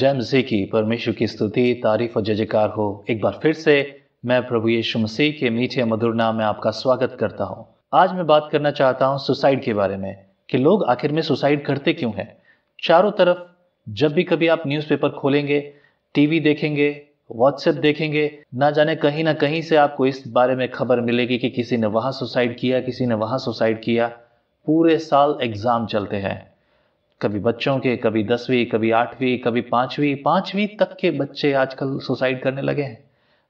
जय मसीह की, परमेश्वर की स्तुति, तारीफ़ और जयकार हो। एक बार फिर से मैं प्रभु यीशु मसीह के मीठे मधुर नाम में आपका स्वागत करता हूँ। आज मैं बात करना चाहता हूँ सुसाइड के बारे में, कि लोग आखिर में सुसाइड करते क्यों हैं? चारों तरफ़ जब भी कभी आप न्यूज़पेपर खोलेंगे, टीवी देखेंगे, व्हाट्सएप देखेंगे, ना जाने कहीं ना कहीं से आपको इस बारे में खबर मिलेगी कि किसी ने वहाँ सुसाइड किया, किसी ने वहाँ सुसाइड किया। पूरे साल एग्ज़ाम चलते हैं। कभी बच्चों के, कभी दसवीं, कभी आठवीं, कभी पाँचवीं पाँचवीं तक के बच्चे आजकल सुसाइड करने लगे हैं।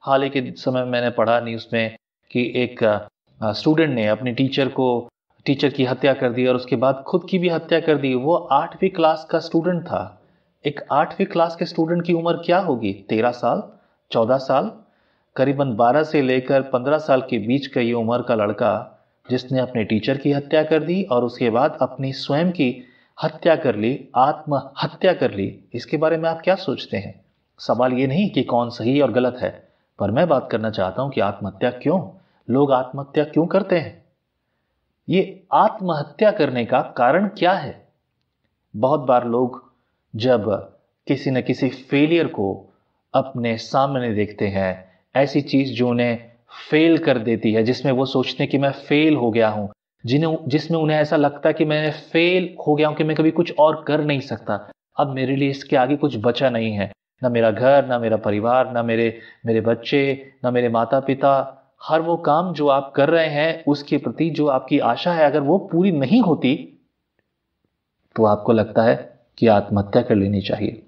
हाल ही के समय मैंने पढ़ा न्यूज़ में कि एक स्टूडेंट ने अपने टीचर को, टीचर की हत्या कर दी और उसके बाद खुद की भी हत्या कर दी। वो आठवीं क्लास का स्टूडेंट था। एक आठवीं क्लास के स्टूडेंट की उम्र क्या होगी? तेरह साल? चौदह साल? करीबन बारह से लेकर पंद्रह साल के बीच का ये उम्र का लड़का, जिसने अपने टीचर की हत्या कर दी और उसके बाद अपनी स्वयं की हत्या कर ली, आत्महत्या कर ली, इसके बारे में आप क्या सोचते हैं? सवाल ये नहीं कि कौन सही और गलत है, पर मैं बात करना चाहता हूँ कि आत्महत्या क्यों? लोग आत्महत्या क्यों करते हैं? ये आत्महत्या करने का कारण क्या है? बहुत बार लोग जब किसी न किसी फेलियर को अपने सामने देखते हैं, ऐसी चीज़ जो उन्हें फेल कर देती है, जिसमें वो सोचते हैं कि मैं फेल हो गया हूँ। जिन्हें जिसमें उन्हें ऐसा लगता है कि मैं फेल हो गया हूँ कि मैं कभी कुछ और कर नहीं सकता। अब मेरे लिए इसके आगे कुछ बचा नहीं है। ना मेरा घर, ना मेरा परिवार, ना मेरे मेरे बच्चे, ना मेरे माता पिता हर वो काम जो आप कर रहे हैं, उसके प्रति जो आपकी आशा है, अगर वो पूरी नहीं होती तो आपको लगता है कि आत्महत्या कर लेनी चाहिए।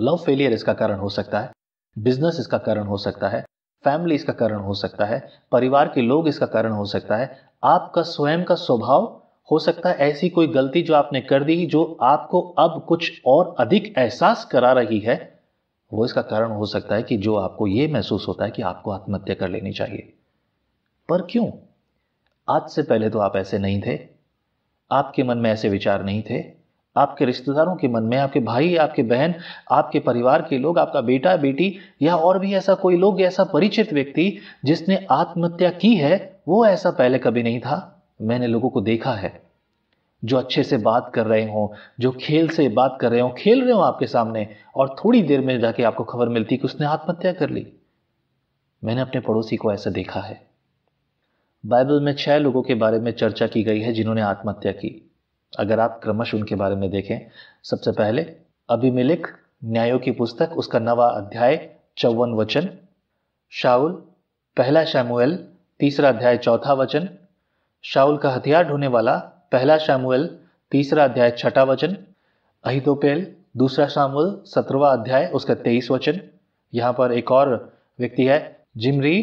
लव फेलियर इसका कारण हो सकता है। बिज़नेस इसका कारण हो सकता है। फैमिली इसका कारण हो सकता है। परिवार के लोग इसका कारण हो सकता है। आपका स्वयं का स्वभाव हो सकता है ऐसी कोई गलती जो आपने कर दी जो आपको अब कुछ और अधिक एहसास करा रही है, वो इसका कारण हो सकता है कि जो आपको यह महसूस होता है कि आपको आत्महत्या कर लेनी चाहिए। पर क्यों? आज से पहले तो आप ऐसे नहीं थे। आपके मन में ऐसे विचार नहीं थे। आपके रिश्तेदारों के मन में, आपके भाई, आपके बहन, आपके परिवार के लोग, आपका बेटा, बेटी या और भी ऐसा कोई लोग, ऐसा परिचित व्यक्ति जिसने आत्महत्या की है, वो ऐसा पहले कभी नहीं था। मैंने लोगों को देखा है। जो अच्छे से बात कर रहे हो, जो खेल से बात कर रहे हो, खेल रहे हो आपके सामने और थोड़ी देर में जाके आपको खबर मिलती कि उसने आत्महत्या कर ली। मैंने अपने पड़ोसी को ऐसा देखा है। बाइबल में छह लोगों के बारे में चर्चा की गई है जिन्होंने आत्महत्या की। अगर आप क्रमश उनके बारे में देखें, सबसे पहले अभिमिलिक न्यायों की पुस्तक, उसका नवा अध्याय, चौवन वचन, शाउल, पहला शैमुएल, तीसरा अध्याय, चौथा वचन, शाउल का हथियार ढोने वाला, पहला शामुएल, तीसरा अध्याय, छठा वचन, अहितोपेल, दूसरा शामुल सत्रवा अध्याय, उसका तेईस वचन। यहाँ पर एक और व्यक्ति है, जिमरी,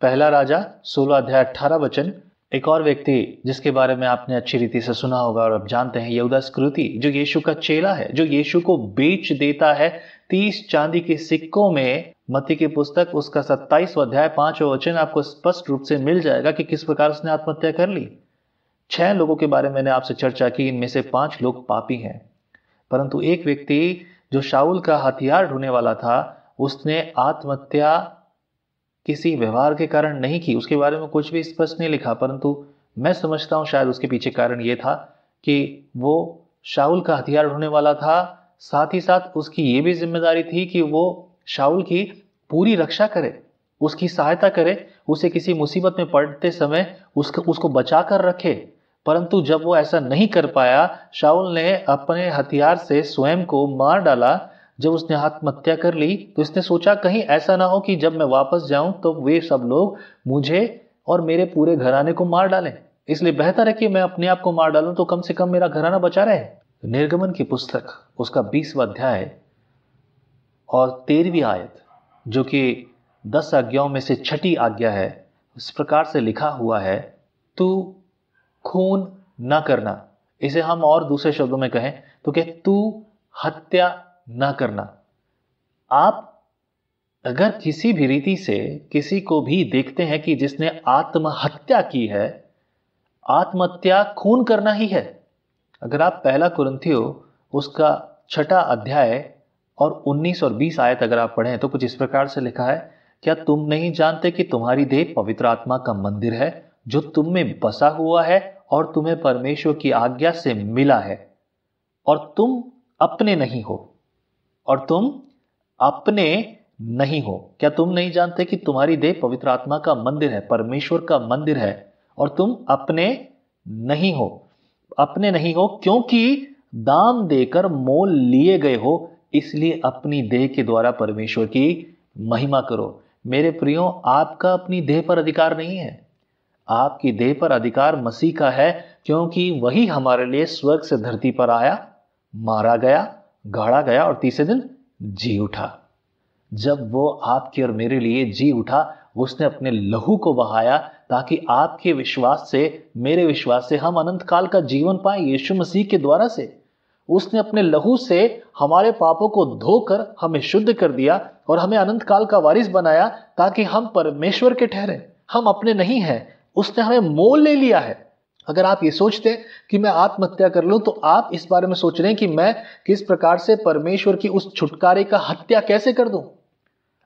पहला राजा सोलह अध्याय, अठारह वचन एक और व्यक्ति जिसके बारे में आपने अच्छी रीति से सुना होगा और अब जानते हैं, यहूदा स्कृति, जो यीशु का चेला है, जो यीशु को बेच देता है, तीस चांदी के सिक्कों में मती की पुस्तक, उसका सत्ताईस अध्याय पाँच वचन आपको स्पष्ट रूप से मिल जाएगा कि किस प्रकार उसने आत्महत्या कर ली। छह लोगों के बारे में मैंने आपसे चर्चा की, इनमें से पाँच लोग पापी हैं। परंतु एक व्यक्ति, जो शाउल का हथियार ढूँढने वाला था, उसने आत्महत्या किसी व्यवहार के कारण नहीं की। उसके बारे में कुछ भी स्पष्ट नहीं लिखा, परंतु मैं समझता हूँ शायद उसके पीछे कारण ये था कि वो शाहुल का हथियार ढूँढने वाला था। साथ ही साथ उसकी ये भी ज़िम्मेदारी थी कि वो शाहुल की पूरी रक्षा करे, उसकी सहायता करे, उसे किसी मुसीबत में पड़ते समय उसको उसको बचा कर रखे। परंतु जब वो ऐसा नहीं कर पाया शाहुल ने अपने हथियार से स्वयं को मार डाला जब उसने आत्महत्या कर ली तो इसने सोचा कहीं ऐसा ना हो कि जब मैं वापस जाऊँ तो वे सब लोग मुझे और मेरे पूरे घराने को मार डालें। इसलिए बेहतर है कि मैं अपने आप को मार डालूं तो कम से कम मेरा घराना बचा रहे। निर्गमन की पुस्तक, उसका बीसवा अध्याय और तेरहवीं आयत, जो कि दस आज्ञाओं में से छठी आज्ञा है, इस प्रकार से लिखा हुआ है, तू खून न करना। इसे हम और दूसरे शब्दों में कहें तो क्या तू हत्या ना करना। आप अगर किसी भी रीति से किसी को भी देखते हैं कि जिसने आत्महत्या की है, आत्महत्या खून करना ही है। अगर आप पहला कुरंथियो उसका छठा अध्याय और 19 और 20 आयत अगर आप पढ़ें तो कुछ इस प्रकार से लिखा है, क्या तुम नहीं जानते कि तुम्हारी देह पवित्र आत्मा का मंदिर है, जो तुम में बसा हुआ है और तुम्हें परमेश्वर की आज्ञा से मिला है, और तुम अपने नहीं हो? और तुम अपने नहीं हो। क्या तुम नहीं जानते कि तुम्हारी देह पवित्र आत्मा का मंदिर है, परमेश्वर का मंदिर है, और तुम अपने नहीं हो। अपने नहीं हो क्योंकि दाम देकर मोल लिए गए हो, इसलिए अपनी देह के द्वारा परमेश्वर की महिमा करो। मेरे प्रियो, आपका अपनी देह पर अधिकार नहीं है। आपकी देह पर अधिकार मसीह का है, क्योंकि वही हमारे लिए स्वर्ग से धरती पर आया, मारा गया गाड़ा गया और तीसरे दिन जी उठा। जब वो आपके और मेरे लिए जी उठा, उसने अपने लहू को बहाया ताकि आपके विश्वास से, मेरे विश्वास से हम अनंत काल का जीवन पाए यीशु मसीह के द्वारा से। उसने अपने लहू से हमारे पापों को धोकर हमें शुद्ध कर दिया और हमें अनंत काल का वारिस बनाया ताकि हम परमेश्वर के ठहरे। हम अपने नहीं हैं, उसने हमें मोल ले लिया है। अगर आप ये सोचते हैं कि मैं आत्महत्या कर लूँ तो आप इस बारे में सोच रहे हैं कि मैं किस प्रकार से परमेश्वर की उस छुटकारे का हत्या कैसे कर दूँ?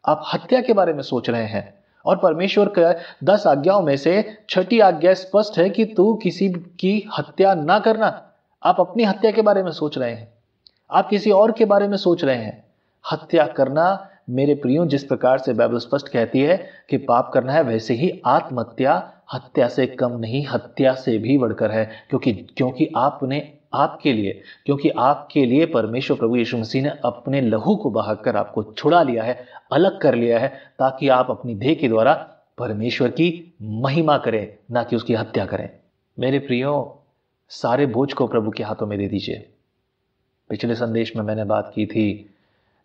आप हत्या के बारे में सोच रहे हैं और परमेश्वर के दस आज्ञाओं में से छठी आज्ञा स्पष्ट है कि तू किसी की हत्या ना करना। आप अपनी हत्या के बारे में सोच रहे हैं। आप किसी और के बारे में सोच रहे हैं। हत्या करना मेरे प्रियो, जिस प्रकार से बाइबल स्पष्ट कहती है कि पाप करना है, वैसे ही आत्महत्या हत्या से कम नहीं, हत्या से भी बढ़कर है। क्योंकि क्योंकि आपने आपके लिए, क्योंकि आपके लिए परमेश्वर प्रभु यीशु मसीह ने अपने लहू को बहाकर आपको छुड़ा लिया है, अलग कर लिया है, ताकि आप अपनी देह के द्वारा परमेश्वर की महिमा करें, ना कि उसकी हत्या करें। मेरे प्रियो, सारे बोझ को प्रभु के हाथों में दे दीजिए। पिछले संदेश में मैंने बात की थी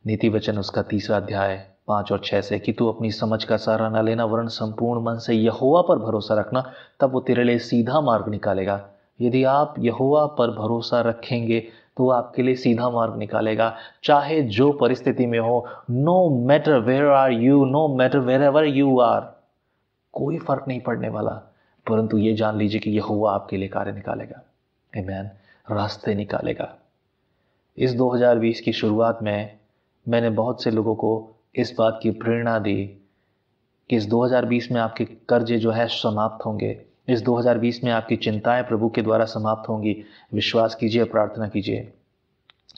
नीति वचन उसका तीसरा अध्याय पाँच और छह से कि तू अपनी समझ का सहारा न लेना वर्ण संपूर्ण मन से यहोवा पर भरोसा रखना, तब वो तेरे लिए सीधा मार्ग निकालेगा। यदि आप यहोवा पर भरोसा रखेंगे तो आपके लिए सीधा मार्ग निकालेगा। चाहे जो परिस्थिति में हो no matter where are you no matter wherever you are कोई फ़र्क नहीं पड़ने वाला। परंतु ये जान लीजिए कि यहोवा आपके लिए कार्य निकालेगा। मैन रास्ते निकालेगा। इस 2020 की शुरुआत में मैंने बहुत से लोगों को इस बात की प्रेरणा दी कि इस 2020 में आपके कर्जे जो है, समाप्त होंगे। इस 2020 में आपकी चिंताएँ प्रभु के द्वारा समाप्त होंगी। विश्वास कीजिए, प्रार्थना कीजिए।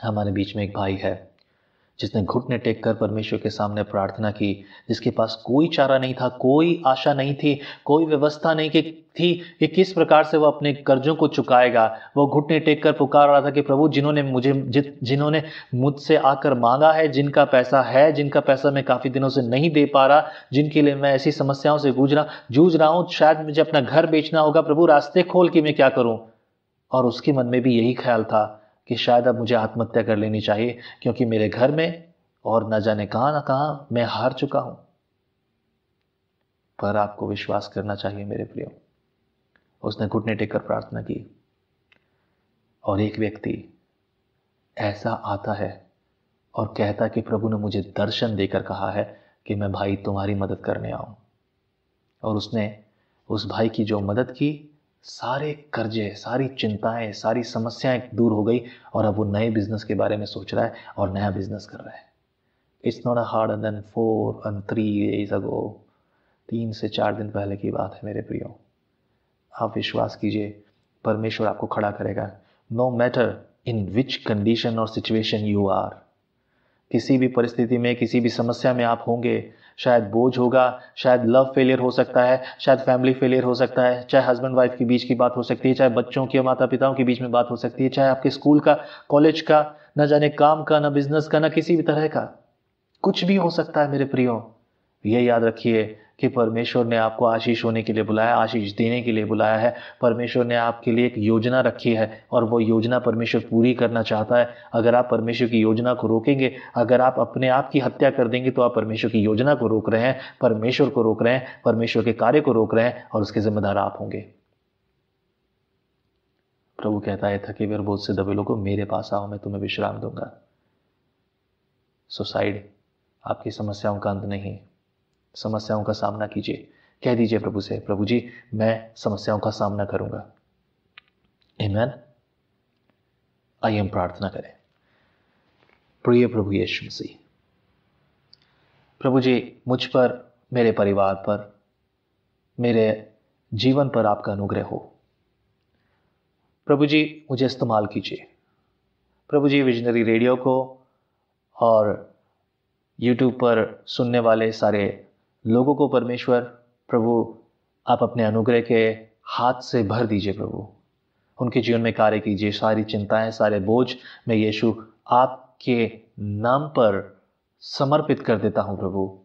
हमारे बीच में एक भाई है। जिसने घुटने टेक कर परमेश्वर के सामने प्रार्थना की, जिसके पास कोई चारा नहीं था, कोई आशा नहीं थी, कोई व्यवस्था नहीं कि, थी कि किस प्रकार से वो अपने कर्जों को चुकाएगा। वो घुटने टेक कर पुकार रहा था कि प्रभु, जिन्होंने मुझे जिन्होंने मुझसे आकर मांगा है, जिनका पैसा है, जिनका पैसा मैं काफ़ी दिनों से नहीं दे पा रहा, जिनके लिए मैं ऐसी समस्याओं से गूंज रहा, जूझ रहा हूँ, शायद मुझे अपना घर बेचना होगा, प्रभु, रास्ते खोल के मैं क्या करूँ? और उसके मन में भी यही ख्याल था। कि शायद अब मुझे आत्महत्या कर लेनी चाहिए, क्योंकि मेरे घर में और न जाने कहाँ ना कहाँ मैं हार चुका हूँ। पर आपको विश्वास करना चाहिए मेरे प्रियो। उसने घुटने टेकर प्रार्थना की। और एक व्यक्ति ऐसा आता है और कहता कि प्रभु ने मुझे दर्शन देकर कहा है कि मैं भाई तुम्हारी मदद करने आऊँ। और उसने उस भाई की जो मदद की सारे कर्जे, सारी चिंताएँ, सारी समस्याएँ दूर हो गई और अब वो नए बिज़नेस के बारे में सोच रहा है और नया बिज़नेस कर रहा है। It's not a hard then four and three days ago तीन से चार दिन पहले की बात है मेरे प्रियो। आप विश्वास कीजिए, परमेश्वर आपको खड़ा करेगा। No matter in which condition और सिचुएशन यू आर किसी भी परिस्थिति में, किसी भी समस्या में आप होंगे। शायद बोझ होगा, शायद लव फेलियर हो सकता है, शायद फैमिली फेलियर हो सकता है, चाहे हस्बैंड वाइफ के बीच की बात हो सकती है, चाहे बच्चों के माता पिताओं के बीच में बात हो सकती है, चाहे आपके स्कूल का कॉलेज का, ना जाने काम का, ना बिज़नेस का, ना किसी भी तरह का। कुछ भी हो सकता है मेरे प्रियो। ये याद रखिए कि परमेश्वर ने आपको आशीष होने के लिए बुलाया, आशीष देने के लिए बुलाया है। परमेश्वर ने आपके लिए एक योजना रखी है और वो योजना परमेश्वर पूरी करना चाहता है। अगर आप परमेश्वर की योजना को रोकेंगे, अगर आप अपने आप की हत्या कर देंगे तो आप परमेश्वर की योजना को रोक रहे हैं, परमेश्वर को रोक रहे हैं, परमेश्वर के कार्य को रोक रहे हैं और उसके जिम्मेदार आप होंगे। प्रभु कहता है, थके हुए बहुत से दबे लोगों, मेरे पास आओ, मैं तुम्हें विश्राम दूँगा। सुसाइड, आपकी समस्याओं का अंत नहीं। समस्याओं का सामना कीजिए। कह दीजिए प्रभु से, प्रभु जी, मैं समस्याओं का सामना करूँगा। इमैन आइए हम प्रार्थना करें। प्रिय प्रभु यीशु मसीह, प्रभु जी, मुझ पर, मेरे परिवार पर, मेरे जीवन पर आपका अनुग्रह हो। प्रभु जी, मुझे इस्तेमाल कीजिए। प्रभु जी, विजनरी रेडियो को और यूट्यूब पर सुनने वाले सारे लोगों को परमेश्वर, प्रभु, आप अपने अनुग्रह के हाथ से भर दीजिए प्रभु। उनके जीवन में कार्य कीजिए, सारी चिंताएँ, सारे बोझ मैं यीशु आपके नाम पर समर्पित कर देता हूँ प्रभु।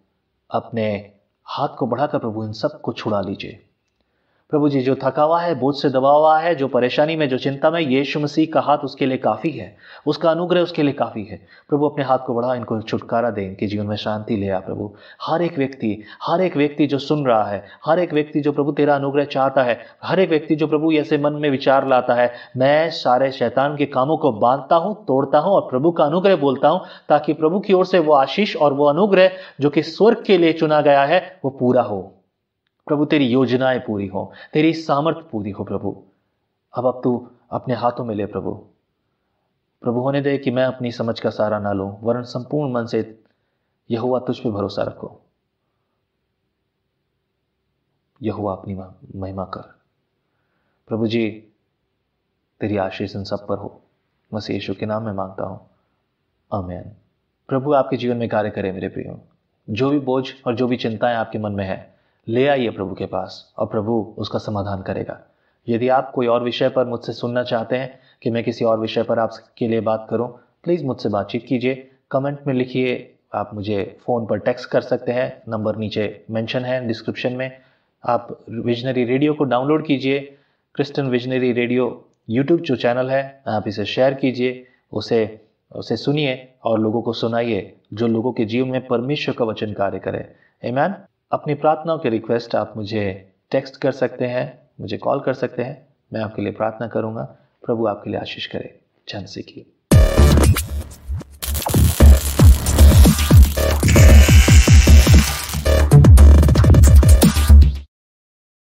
अपने हाथ को बढ़ाकर प्रभु इन सबको छुड़ा लीजिए। प्रभु जी, जो थका हुआ है, बोझ से दबा हुआ है, जो परेशानी में, जो चिंता में यीशु मसीह का हाथ उसके लिए काफ़ी है। उसका अनुग्रह उसके लिए काफ़ी है। प्रभु, अपने हाथ को बढ़ा, इनको छुटकारा दे, इनके जीवन में शांति ले आ प्रभु। हर एक व्यक्ति, हर एक व्यक्ति जो सुन रहा है, हर एक व्यक्ति जो प्रभु तेरा अनुग्रह चाहता है, हर एक व्यक्ति जो प्रभु ऐसे मन में विचार लाता है, मैं सारे शैतान के कामों को बांधता हूँ, तोड़ता हूँ और प्रभु का अनुग्रह बोलता हूँ, ताकि प्रभु की ओर से वो आशीष और वो अनुग्रह जो कि स्वर्ग के लिए चुना गया है, वो पूरा हो। प्रभु, तेरी योजनाएँ पूरी हो, तेरी सामर्थ्य पूरी हो प्रभु। अब अब तू अपने हाथों में ले प्रभु। प्रभु, होने दे कि मैं अपनी समझ का सारा ना लूँ, वरन संपूर्ण मन से यह हुआ तुझ पे भरोसा रखो। यह हुआ अपनी महिमा कर। प्रभु जी, तेरी आशीष इन सब पर हो। मसीह यीशु के नाम में माँगता हूँ। अमेन प्रभु, आपके जीवन में कार्य करे मेरे प्रियो। जो भी बोझ और जो भी चिंताएँ आपके मन में है ले आइए प्रभु के पास और प्रभु उसका समाधान करेगा। यदि आप कोई और विषय पर मुझसे सुनना चाहते हैं कि मैं किसी और विषय पर आपके लिए बात करूँ प्लीज़ मुझसे बातचीत कीजिए। कमेंट में लिखिए, आप मुझे फ़ोन पर टेक्स्ट कर सकते हैं। नंबर नीचे मेंशन है डिस्क्रिप्शन में। आप विजनरी रेडियो को डाउनलोड कीजिए। क्रिस्टन विजनरी रेडियो यूट्यूब जो चैनल है, आप इसे शेयर कीजिए। उसे उसे सुनिए और लोगों को सुनाइए, जो लोगों के जीवन में परमेश्वर का वचन कार्य करे। एमैन अपनी प्रार्थनाओं के रिक्वेस्ट आप मुझे टेक्स्ट कर सकते हैं, मुझे कॉल कर सकते हैं, मैं आपके लिए प्रार्थना करूँगा। प्रभु आपके लिए आशीष करे। जन सीखिए